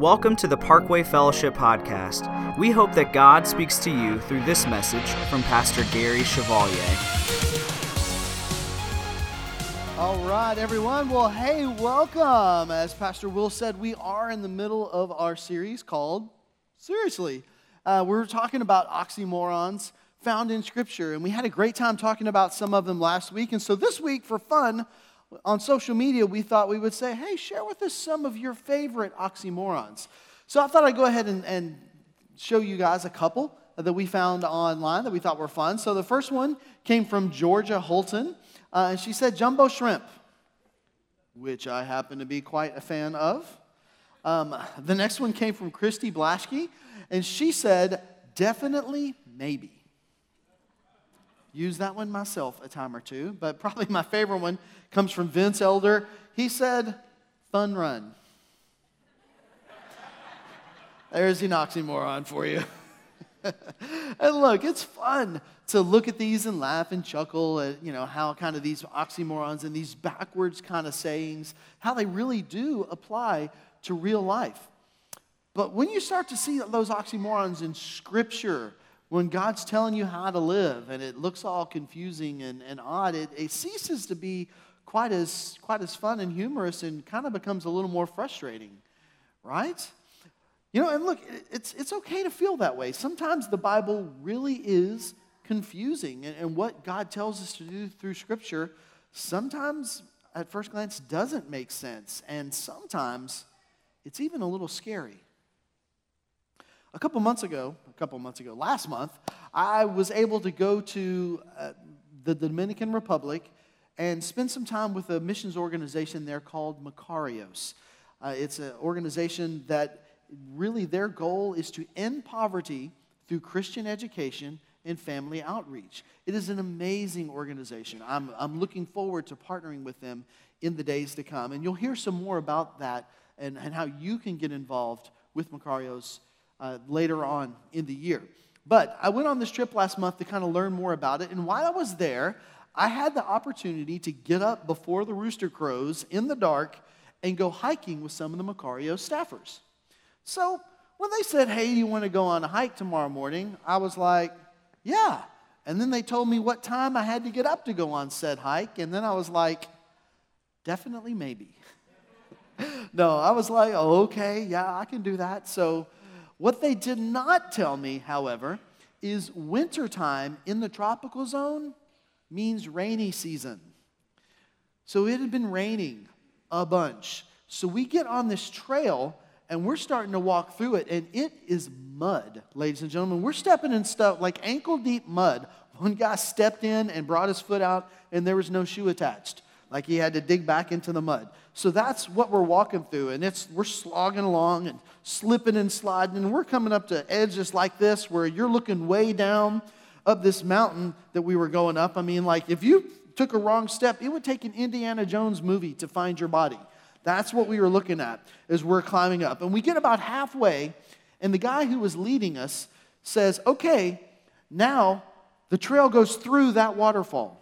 Welcome to the Parkway Fellowship Podcast. We hope that God speaks to you through this message from Pastor Gary Chevalier. All right, everyone. Well, hey, welcome. As Pastor Will said, we are in the middle of our series called Seriously. Uh, we're talking about oxymorons found in Scripture, and we had a great time talking about some of them last week. And so this week, for fun, on social media, we thought we would say, hey, share with us some of your favorite oxymorons. So I thought I'd go ahead and, and show you guys a couple that we found online that we thought were fun. So the first one came from Georgia Holton, uh, and she said jumbo shrimp, which I happen to be quite a fan of. Um, the next one came from Christy Blaschke, and she said definitely maybe. Use that one myself a time or two, but probably my favorite one comes from Vince Elder. He said, fun run. There's an oxymoron for you. and look, it's fun to look at these and laugh and chuckle at, you know, how kind of these oxymorons and these backwards kind of sayings, how they really do apply to real life. But when you start to see those oxymorons in Scripture, when God's telling you how to live and it looks all confusing and, and odd, it, it ceases to be quite as, quite as fun and humorous and kind of becomes a little more frustrating, right? You know, and look, it's, it's okay to feel that way. Sometimes the Bible really is confusing, and, and what God tells us to do through Scripture sometimes at first glance doesn't make sense, and sometimes it's even a little scary. A couple months ago, a couple months ago, last month, I was able to go to uh, the Dominican Republic and spend some time with a missions organization there called Makarios. Uh, it's an organization that really their goal is to end poverty through Christian education and family outreach. It is an amazing organization. I'm, I'm looking forward to partnering with them in the days to come. And you'll hear some more about that and, and how you can get involved with Makarios uh, later on in the year. But I went on this trip last month to kind of learn more about it. And while I was there, I had the opportunity to get up before the rooster crows in the dark and go hiking with some of the Macario staffers. So when they said, Hey, you want to go on a hike tomorrow morning? I was like, Yeah. And then they told me what time I had to get up to go on said hike. And then I was like, Definitely, maybe. no, I was like, oh, Okay, yeah, I can do that. So what they did not tell me, however, is wintertime in the tropical zone means rainy season. So it had been raining a bunch. So we get on this trail and we're starting to walk through it, and it is mud, ladies and gentlemen. We're stepping in stuff like ankle deep mud. One guy stepped in and brought his foot out, and there was no shoe attached. Like he had to dig back into the mud. So that's what we're walking through, and it's we're slogging along and slipping and sliding, and we're coming up to edges like this where you're looking way down up this mountain that we were going up. I mean, like if you took a wrong step, it would take an Indiana Jones movie to find your body. That's what we were looking at as we're climbing up. And we get about halfway, and the guy who was leading us says, Okay, now the trail goes through that waterfall.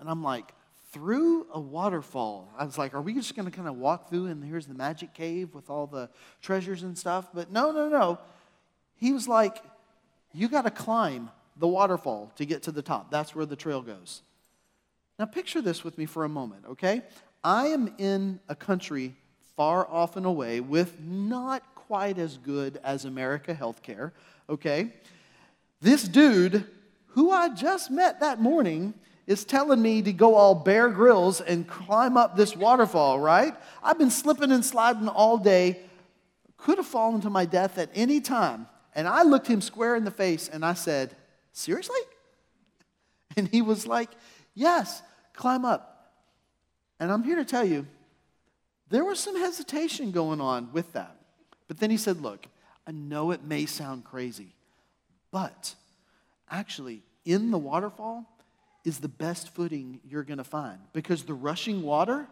And I'm like, through a waterfall. I was like, are we just going to kind of walk through and here's the magic cave with all the treasures and stuff? But no, no, no. He was like, you got to climb the waterfall to get to the top. That's where the trail goes. Now, picture this with me for a moment, okay? I am in a country far off and away with not quite as good as America healthcare, okay? This dude, who I just met that morning, is telling me to go all Bear Grylls and climb up this waterfall, right? I've been slipping and sliding all day, could have fallen to my death at any time. And I looked him square in the face and I said, Seriously? And he was like, Yes, climb up. And I'm here to tell you, there was some hesitation going on with that. But then he said, Look, I know it may sound crazy, but actually, in the waterfall, is the best footing you're going to find because the rushing water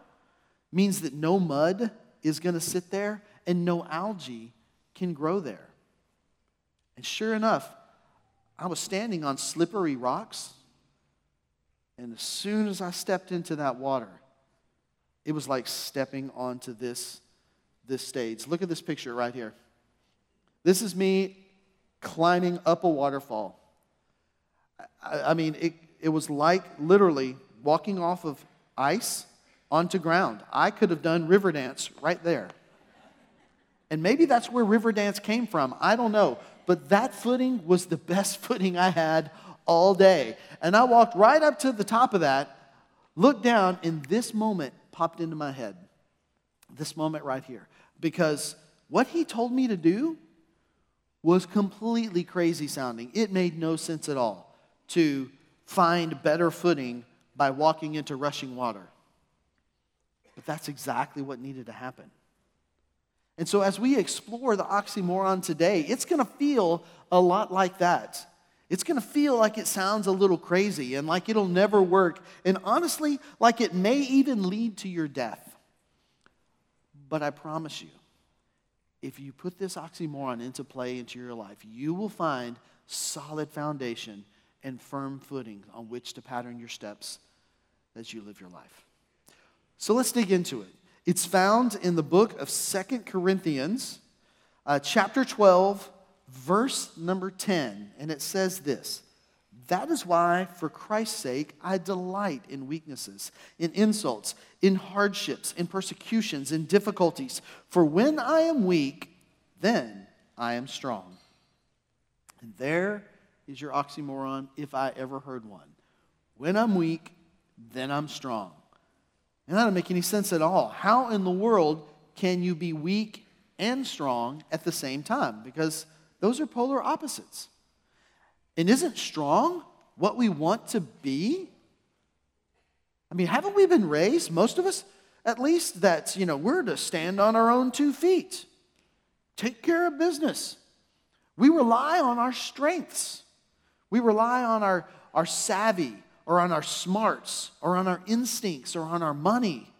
means that no mud is going to sit there and no algae can grow there. And sure enough, I was standing on slippery rocks, and as soon as I stepped into that water, it was like stepping onto this this stage. Look at this picture right here. This is me climbing up a waterfall. I, I mean, it, it was like literally walking off of ice onto ground. I could have done Riverdance right there. And maybe that's where Riverdance came from. I don't know. But that footing was the best footing I had all day. And I walked right up to the top of that, looked down, and this moment popped into my head. This moment right here. Because what he told me to do was completely crazy sounding. It made no sense at all to find better footing by walking into rushing water. But that's exactly what needed to happen. And so, as we explore the oxymoron today, it's going to feel a lot like that. It's going to feel like it sounds a little crazy and like it'll never work, and honestly, like it may even lead to your death. But I promise you, if you put this oxymoron into play into your life, you will find solid foundation and firm footing on which to pattern your steps as you live your life. So let's dig into it. It's found in the book of Second Corinthians, uh, chapter 12, verse number 10. And it says this That is why, for Christ's sake, I delight in weaknesses, in insults, in hardships, in persecutions, in difficulties. For when I am weak, then I am strong. And there is your oxymoron, if I ever heard one. When I'm weak, then I'm strong. And that doesn't make any sense at all. How in the world can you be weak and strong at the same time? Because those are polar opposites. And isn't strong what we want to be? I mean, haven't we been raised, most of us at least, that, you know, we're to stand on our own two feet, take care of business. We rely on our strengths. We rely on our, our savvy or on our smarts or on our instincts or on our money.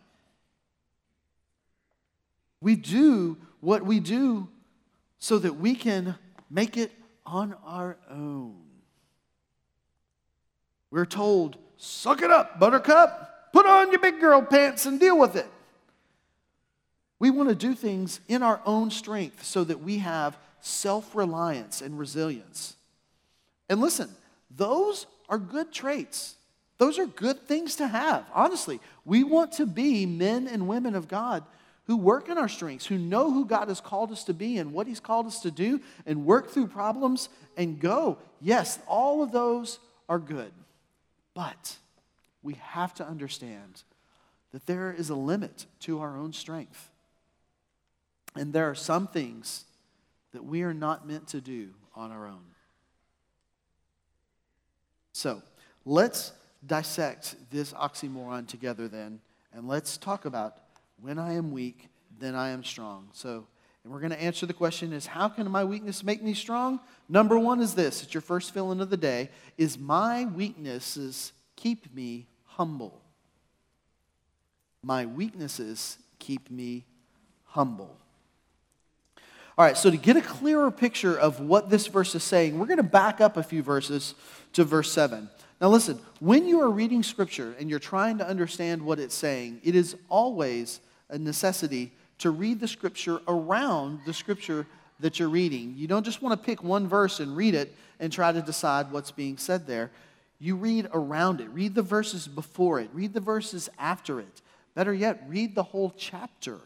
We do what we do so that we can make it on our own. We're told, suck it up, buttercup, put on your big girl pants and deal with it. We want to do things in our own strength so that we have self reliance and resilience. And listen, those are good traits. Those are good things to have. Honestly, we want to be men and women of God who work in our strengths, who know who God has called us to be and what He's called us to do, and work through problems and go. Yes, all of those are good. But we have to understand that there is a limit to our own strength. And there are some things that we are not meant to do on our own. So let's dissect this oxymoron together then, and let's talk about when I am weak, then I am strong. So, and we're going to answer the question is how can my weakness make me strong? Number one is this it's your first feeling of the day is my weaknesses keep me humble. My weaknesses keep me humble. All right, so to get a clearer picture of what this verse is saying, we're going to back up a few verses to verse 7. Now, listen, when you are reading scripture and you're trying to understand what it's saying, it is always a necessity to read the scripture around the scripture that you're reading. You don't just want to pick one verse and read it and try to decide what's being said there. You read around it, read the verses before it, read the verses after it. Better yet, read the whole chapter.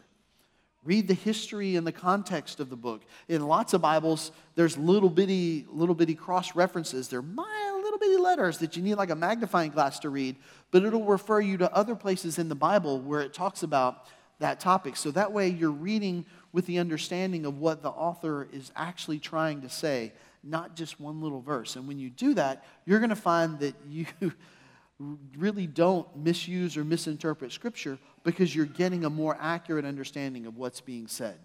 Read the history and the context of the book. In lots of Bibles, there's little bitty, little bitty cross references. They're mild, little bitty letters that you need like a magnifying glass to read, but it'll refer you to other places in the Bible where it talks about that topic. So that way you're reading with the understanding of what the author is actually trying to say, not just one little verse. And when you do that, you're going to find that you really don't misuse or misinterpret Scripture because you're getting a more accurate understanding of what's being said.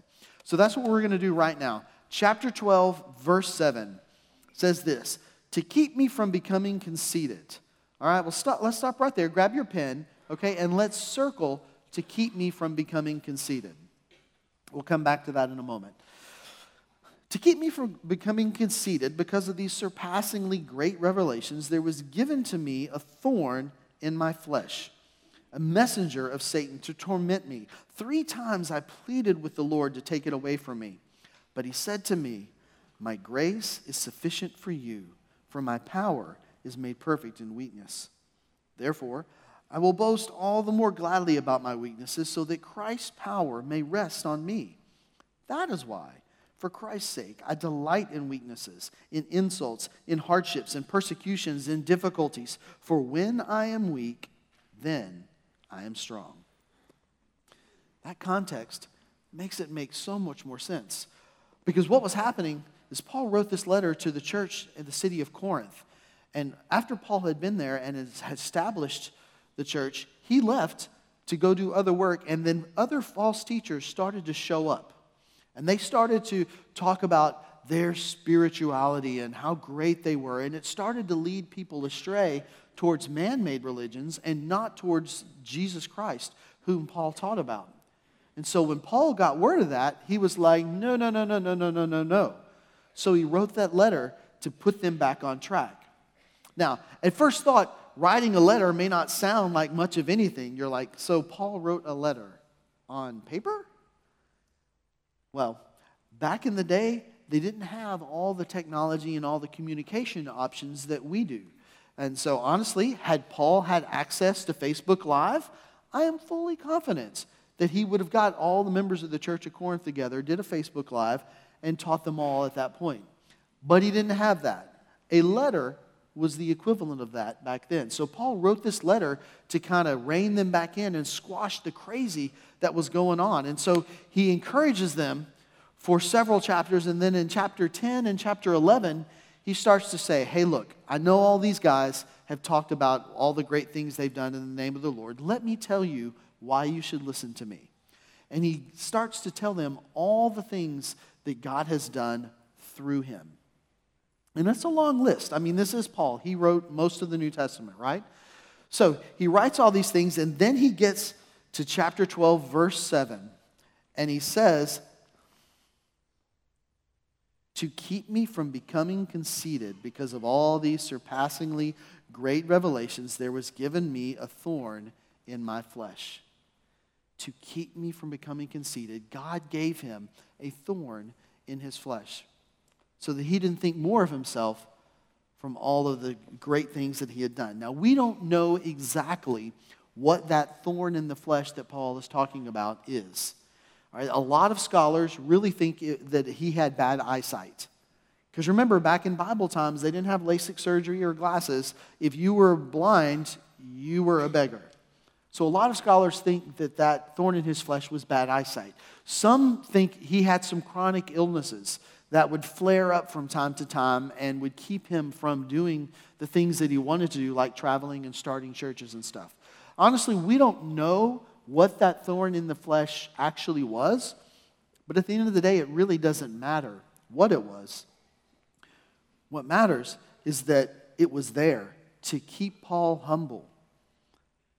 So that's what we're going to do right now. Chapter 12, verse 7 says this To keep me from becoming conceited. All right, well, stop, let's stop right there. Grab your pen, okay, and let's circle to keep me from becoming conceited. We'll come back to that in a moment. To keep me from becoming conceited because of these surpassingly great revelations, there was given to me a thorn in my flesh a messenger of Satan to torment me. Three times I pleaded with the Lord to take it away from me. But he said to me, My grace is sufficient for you, for my power is made perfect in weakness. Therefore, I will boast all the more gladly about my weaknesses, so that Christ's power may rest on me. That is why, for Christ's sake, I delight in weaknesses, in insults, in hardships, in persecutions, in difficulties. For when I am weak, then I am strong. That context makes it make so much more sense. Because what was happening is Paul wrote this letter to the church in the city of Corinth. And after Paul had been there and had established the church, he left to go do other work. And then other false teachers started to show up. And they started to talk about their spirituality and how great they were. And it started to lead people astray towards man made religions and not towards Jesus Christ, whom Paul taught about. And so when Paul got word of that, he was like, no, no, no, no, no, no, no, no, no. So he wrote that letter to put them back on track. Now, at first thought, writing a letter may not sound like much of anything. You're like, so Paul wrote a letter on paper? Well, back in the day, they didn't have all the technology and all the communication options that we do. And so, honestly, had Paul had access to Facebook Live, I am fully confident that he would have got all the members of the church of Corinth together, did a Facebook Live, and taught them all at that point. But he didn't have that. A letter was the equivalent of that back then. So Paul wrote this letter to kind of rein them back in and squash the crazy that was going on. And so he encourages them for several chapters. And then in chapter 10 and chapter 11, he starts to say, Hey, look, I know all these guys have talked about all the great things they've done in the name of the Lord. Let me tell you why you should listen to me. And he starts to tell them all the things that God has done through him. And that's a long list. I mean, this is Paul. He wrote most of the New Testament, right? So he writes all these things, and then he gets to chapter 12, verse 7, and he says, To keep me from becoming conceited because of all these surpassingly great revelations, there was given me a thorn in my flesh to keep me from becoming conceited, God gave him a thorn in his flesh so that he didn't think more of himself from all of the great things that he had done. Now, we don't know exactly what that thorn in the flesh that Paul is talking about is. Right, a lot of scholars really think it, that he had bad eyesight. Because remember, back in Bible times, they didn't have LASIK surgery or glasses. If you were blind, you were a beggar. So a lot of scholars think that that thorn in his flesh was bad eyesight. Some think he had some chronic illnesses that would flare up from time to time and would keep him from doing the things that he wanted to do, like traveling and starting churches and stuff. Honestly, we don't know what that thorn in the flesh actually was, but at the end of the day, it really doesn't matter what it was. What matters is that it was there to keep Paul humble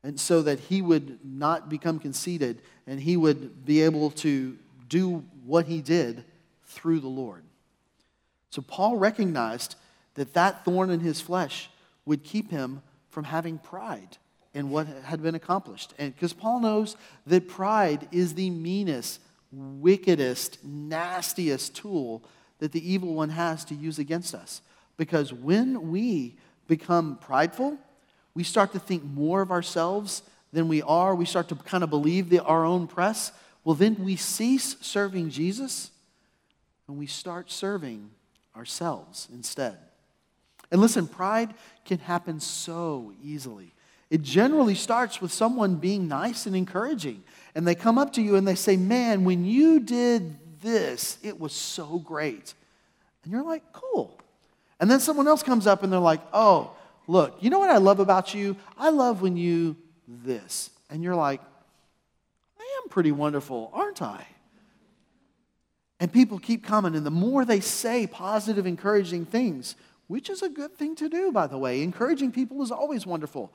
and so that he would not become conceited and he would be able to do what he did through the Lord. So Paul recognized that that thorn in his flesh would keep him from having pride in what had been accomplished. And because Paul knows that pride is the meanest, wickedest, nastiest tool that the evil one has to use against us. Because when we become prideful, we start to think more of ourselves than we are. We start to kind of believe the, our own press. Well, then we cease serving Jesus and we start serving ourselves instead. And listen, pride can happen so easily. It generally starts with someone being nice and encouraging. And they come up to you and they say, Man, when you did this, it was so great. And you're like, Cool. And then someone else comes up and they're like, Oh, Look, you know what I love about you? I love when you this. And you're like, I am pretty wonderful, aren't I? And people keep coming, and the more they say positive, encouraging things, which is a good thing to do, by the way, encouraging people is always wonderful.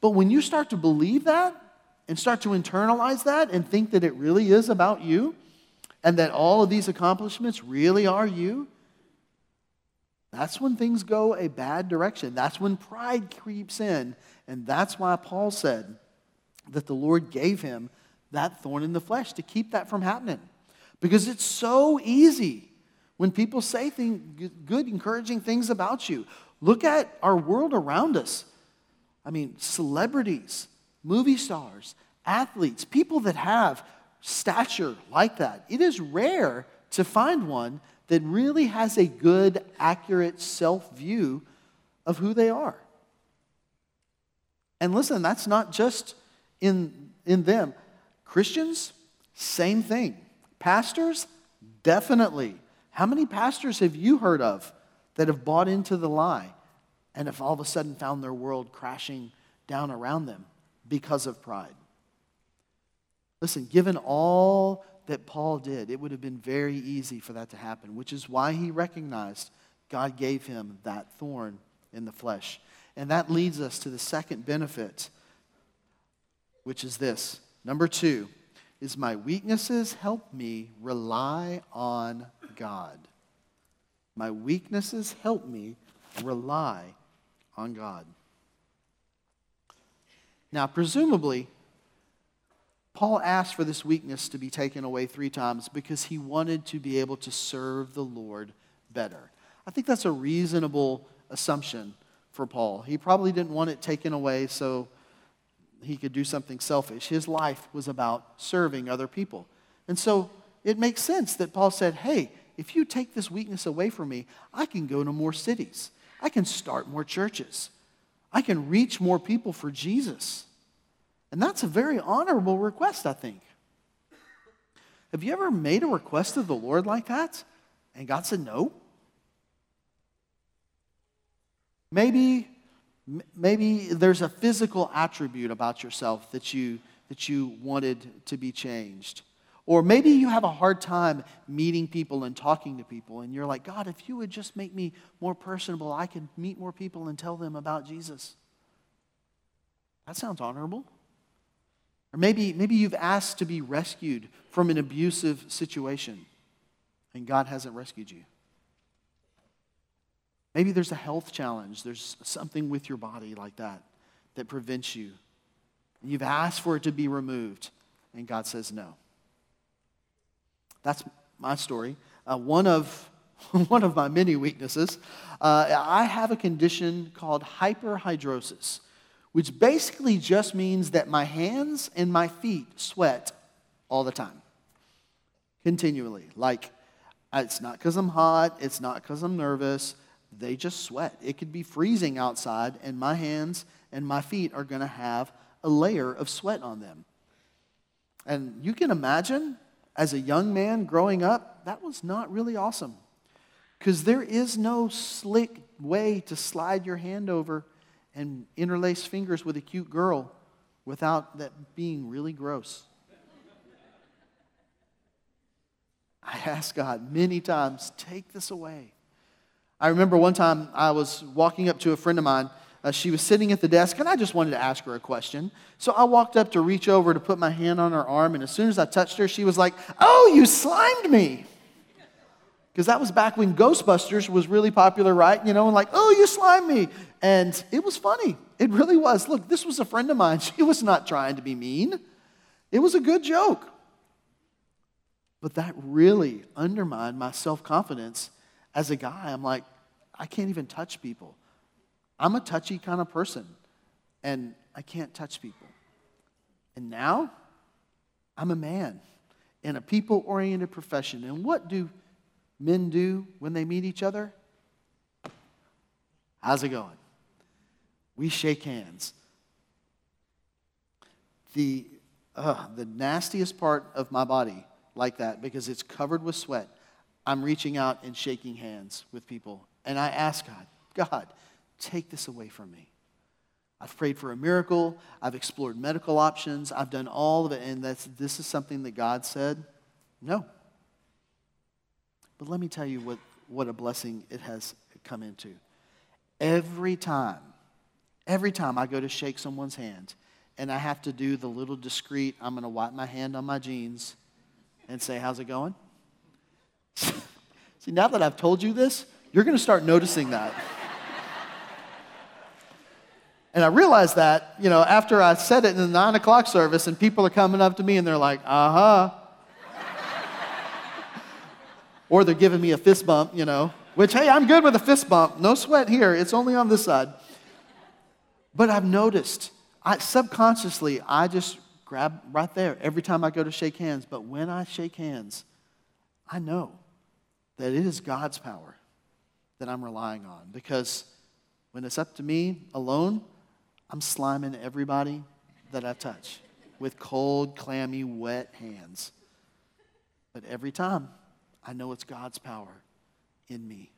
But when you start to believe that and start to internalize that and think that it really is about you and that all of these accomplishments really are you, that's when things go a bad direction. That's when pride creeps in. And that's why Paul said, that the Lord gave him that thorn in the flesh to keep that from happening. Because it's so easy when people say things, good, encouraging things about you. Look at our world around us. I mean, celebrities, movie stars, athletes, people that have stature like that. It is rare to find one that really has a good, accurate self view of who they are. And listen, that's not just in, in them. Christians, same thing. Pastors, definitely. How many pastors have you heard of that have bought into the lie and have all of a sudden found their world crashing down around them because of pride? Listen, given all that Paul did, it would have been very easy for that to happen, which is why he recognized God gave him that thorn in the flesh. And that leads us to the second benefit, which is this. Number two is my weaknesses help me rely on God. My weaknesses help me rely on God. Now, presumably, Paul asked for this weakness to be taken away three times because he wanted to be able to serve the Lord better. I think that's a reasonable assumption for Paul. He probably didn't want it taken away so he could do something selfish. His life was about serving other people. And so it makes sense that Paul said, Hey, if you take this weakness away from me, I can go to more cities. I can start more churches. I can reach more people for Jesus. And that's a very honorable request, I think. Have you ever made a request of the Lord like that and God said no? Maybe, maybe there's a physical attribute about yourself that you, that you wanted to be changed. Or maybe you have a hard time meeting people and talking to people, and you're like, God, if you would just make me more personable, I could meet more people and tell them about Jesus. That sounds honorable. Or maybe, maybe you've asked to be rescued from an abusive situation and God hasn't rescued you. Maybe there's a health challenge, there's something with your body like that that prevents you. You've asked for it to be removed and God says no. That's my story. Uh, one, of, one of my many weaknesses, uh, I have a condition called hyperhidrosis which basically just means that my hands and my feet sweat all the time, continually. Like, it's not because I'm hot, it's not because I'm nervous, they just sweat. It could be freezing outside, and my hands and my feet are going to have a layer of sweat on them. And you can imagine, as a young man growing up, that was not really awesome. Because there is no slick way to slide your hand over and interlace fingers with a cute girl without that being really gross. I asked God many times, take this away. I remember one time I was walking up to a friend of mine. Uh, she was sitting at the desk, and I just wanted to ask her a question. So I walked up to reach over to put my hand on her arm, and as soon as I touched her, she was like, Oh, you slimed me because that was back when Ghostbusters was really popular, right? You know, and like, oh, you slimed me. And it was funny. It really was. Look, this was a friend of mine. She was not trying to be mean, it was a good joke. But that really undermined my self confidence as a guy. I'm like, I can't even touch people. I'm a touchy kind of person, and I can't touch people. And now, I'm a man in a people oriented profession. And what do men do when they meet each other? How's it going? We shake hands. The, uh, the nastiest part of my body, like that, because it's covered with sweat, I'm reaching out and shaking hands with people. And I ask God, God, take this away from me. I've prayed for a miracle. I've explored medical options. I've done all of it. And that's, this is something that God said, no, but let me tell you what, what a blessing it has come into. Every time, every time I go to shake someone's hand and I have to do the little discreet, I'm going to wipe my hand on my jeans and say, How's it going? See, now that I've told you this, you're going to start noticing that. And I realized that, you know, after I said it in the nine o'clock service, and people are coming up to me and they're like, uh huh. or they're giving me a fist bump, you know, which, hey, I'm good with a fist bump. No sweat here. It's only on this side. But I've noticed, I, subconsciously, I just grab right there every time I go to shake hands. But when I shake hands, I know that it is God's power that I'm relying on because when it's up to me alone, I'm sliming everybody that I touch with cold, clammy, wet hands. But every time, I know it's God's power in me.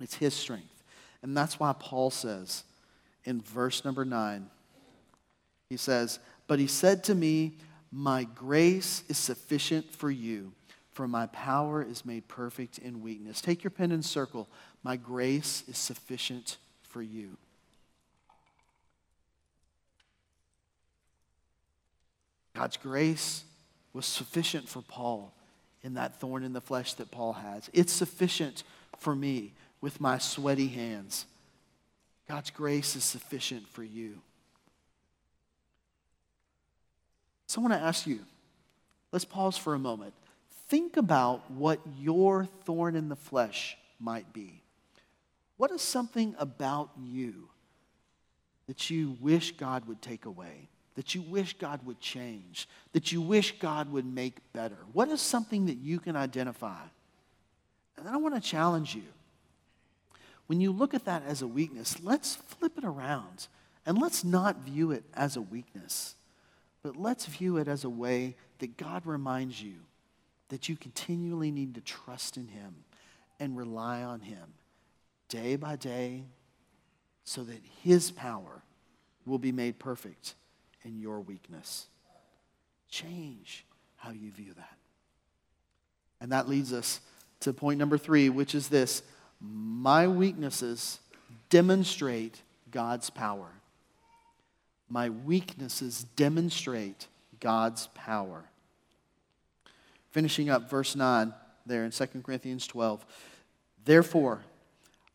It's His strength. And that's why Paul says in verse number nine, he says, But he said to me, My grace is sufficient for you, for my power is made perfect in weakness. Take your pen and circle, My grace is sufficient for you. God's grace was sufficient for Paul in that thorn in the flesh that Paul has. It's sufficient for me with my sweaty hands. God's grace is sufficient for you. So I want to ask you let's pause for a moment. Think about what your thorn in the flesh might be. What is something about you that you wish God would take away? that you wish God would change, that you wish God would make better? What is something that you can identify? And then I want to challenge you. When you look at that as a weakness, let's flip it around and let's not view it as a weakness, but let's view it as a way that God reminds you that you continually need to trust in Him and rely on Him day by day so that His power will be made perfect in your weakness. Change how you view that. And that leads us to point number three, which is this my weaknesses demonstrate God's power. My weaknesses demonstrate God's power. Finishing up verse 9 there in 2 Corinthians 12. Therefore,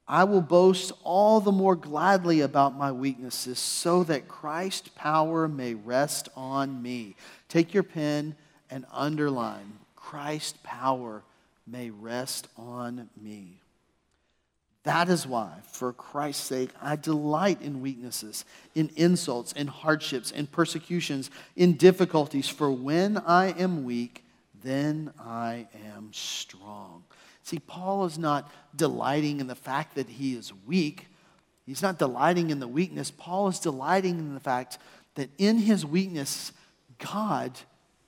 I will boast all the more gladly about my weaknesses so that Christ's power may rest on me. Take your pen and underline Christ's power may rest on me. That is why, for Christ's sake, I delight in weaknesses, in insults, in hardships, in persecutions, in difficulties. For when I am weak, then I am strong. See, Paul is not delighting in the fact that he is weak. He's not delighting in the weakness. Paul is delighting in the fact that in his weakness, God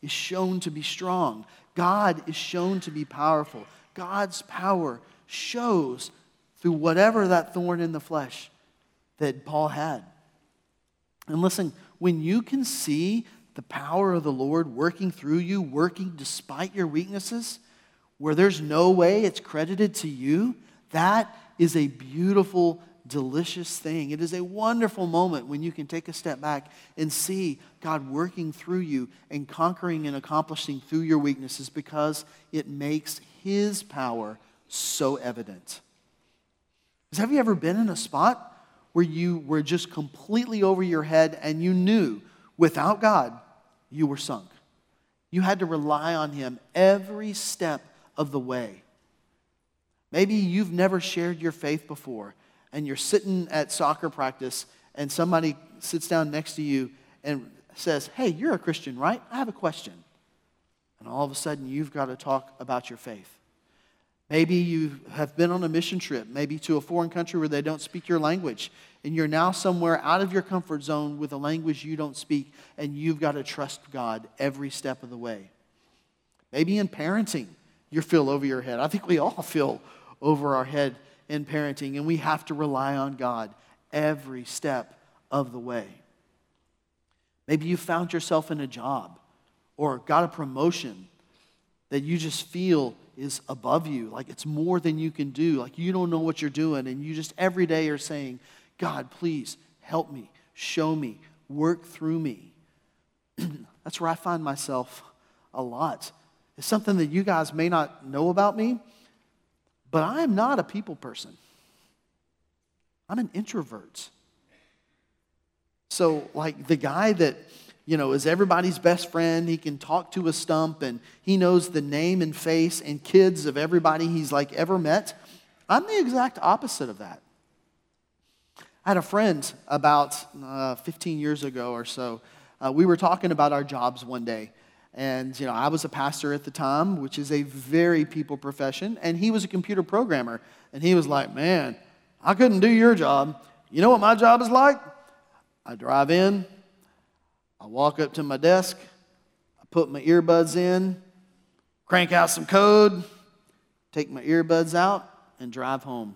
is shown to be strong. God is shown to be powerful. God's power shows through whatever that thorn in the flesh that Paul had. And listen, when you can see the power of the Lord working through you, working despite your weaknesses, where there's no way it's credited to you, that is a beautiful, delicious thing. It is a wonderful moment when you can take a step back and see God working through you and conquering and accomplishing through your weaknesses because it makes His power so evident. Have you ever been in a spot where you were just completely over your head and you knew without God you were sunk? You had to rely on Him every step of the way. Maybe you've never shared your faith before and you're sitting at soccer practice and somebody sits down next to you and says, Hey, you're a Christian, right? I have a question. And all of a sudden, you've got to talk about your faith. Maybe you have been on a mission trip, maybe to a foreign country where they don't speak your language, and you're now somewhere out of your comfort zone with a language you don't speak, and you've got to trust God every step of the way. Maybe in parenting, you feel over your head. I think we all feel over our head in parenting, and we have to rely on God every step of the way. Maybe you found yourself in a job or got a promotion that you just feel is above you, like it's more than you can do, like you don't know what you're doing, and you just every day are saying, God, please help me, show me, work through me. That's where I find myself a lot It's something that you guys may not know about me, but I am not a people person. I'm an introvert. So, like the guy that, you know, is everybody's best friend, he can talk to a stump and he knows the name and face and kids of everybody he's like ever met. I'm the exact opposite of that. I had a friend about uh, 15 years ago or so. Uh, we were talking about our jobs one day. And, you know, I was a pastor at the time, which is a very people profession, and he was a computer programmer. And he was like, man, I couldn't do your job. You know what my job is like? I drive in, I walk up to my desk, I put my earbuds in, crank out some code, take my earbuds out, and drive home.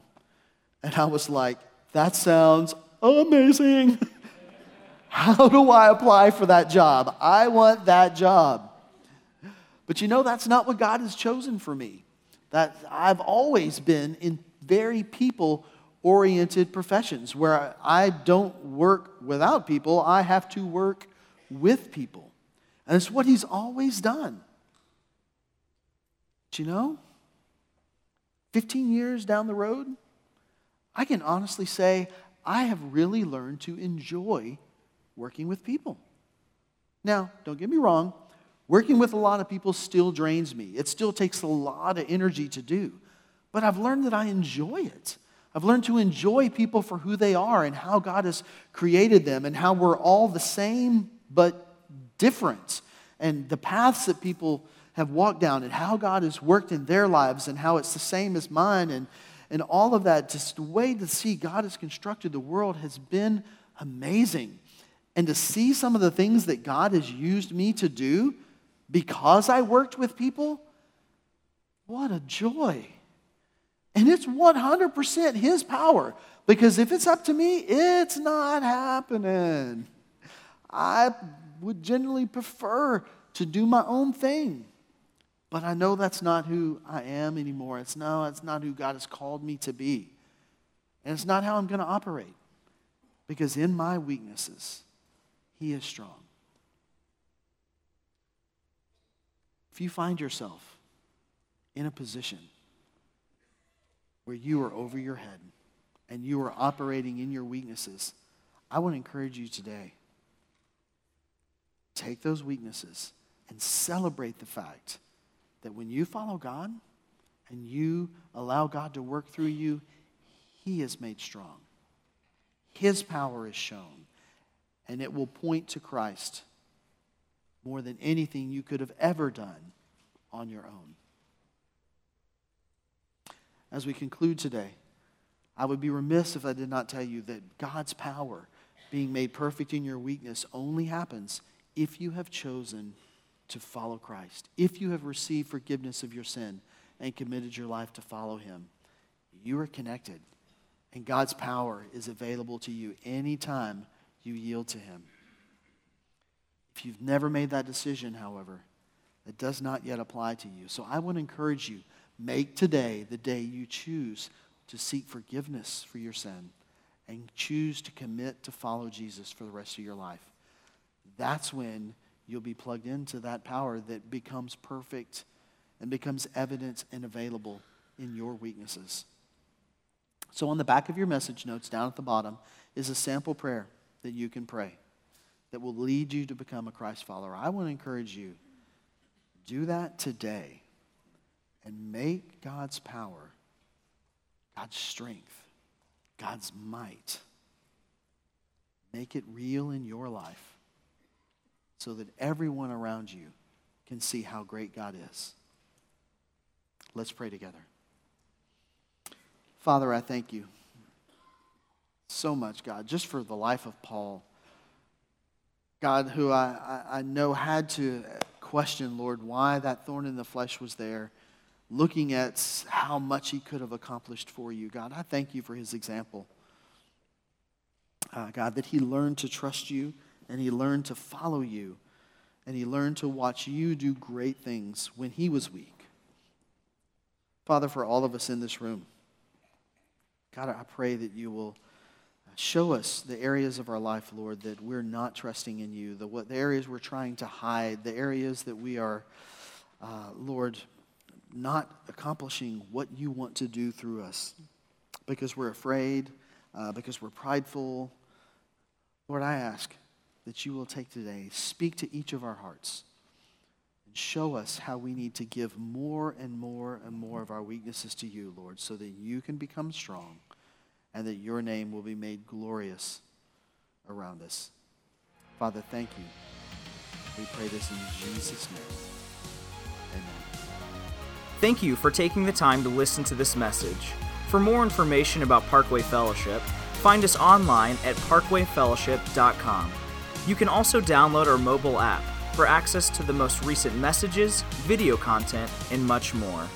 And I was like, that sounds amazing. How do I apply for that job? I want that job. But you know, that's not what God has chosen for me. That I've always been in very people oriented professions where I don't work without people, I have to work with people. And it's what he's always done. You know, 15 years down the road, I can honestly say I have really learned to enjoy working with people. Now, don't get me wrong, working with a lot of people still drains me. It still takes a lot of energy to do. But I've learned that I enjoy it. I've learned to enjoy people for who they are and how God has created them and how we're all the same but different. And the paths that people have walked down and how God has worked in their lives and how it's the same as mine and, and all of that. Just the way to see God has constructed the world has been amazing. And to see some of the things that God has used me to do because I worked with people, what a joy. And it's 100% His power. Because if it's up to me, it's not happening. I would generally prefer to do my own thing. But I know that's not who I am anymore. It's no, it's not who God has called me to be. And it's not how I'm going to operate. Because in my weaknesses, He is strong. If you find yourself in a position where you are over your head and you are operating in your weaknesses, I want to encourage you today. Take those weaknesses and celebrate the fact that when you follow God and you allow God to work through you, He is made strong. His power is shown, and it will point to Christ more than anything you could have ever done on your own as we conclude today, I would be remiss if I did not tell you that God's power being made perfect in your weakness only happens if you have chosen to follow Christ, if you have received forgiveness of your sin and committed your life to follow Him. You are connected, and God's power is available to you anytime you yield to Him. If you've never made that decision, however, it does not yet apply to you. So I want to encourage you Make today the day you choose to seek forgiveness for your sin and choose to commit to follow Jesus for the rest of your life. That's when you'll be plugged into that power that becomes perfect and becomes evident and available in your weaknesses. So, on the back of your message notes down at the bottom is a sample prayer that you can pray that will lead you to become a Christ follower. I want to encourage you do that today and make God's power, God's strength, God's might, make it real in your life so that everyone around you can see how great God is. Let's pray together. Father, I thank you so much, God, just for the life of Paul. God, who I, I, know had to question, Lord, why that thorn in the flesh was there looking at how much he could have accomplished for you. God, I thank you for his example. Uh, God, that he learned to trust you and he learned to follow you and he learned to watch you do great things when he was weak. Father, for all of us in this room, God, I pray that you will show us the areas of our life, Lord, that we're not trusting in you, the, what, the areas we're trying to hide, the areas that we are, uh, Lord, not accomplishing what you want to do through us because we're afraid, uh, because we're prideful. Lord, I ask that you will take today, speak to each of our hearts, and show us how we need to give more and more and more of our weaknesses to you, Lord, so that you can become strong and that your name will be made glorious around us. Father, thank you. We pray this in Jesus' name. Amen. Thank you for taking the time to listen to this message. For more information about Parkway Fellowship, find us online at parkwayfellowship.com. You can also download our mobile app for access to the most recent messages, video content, and much more.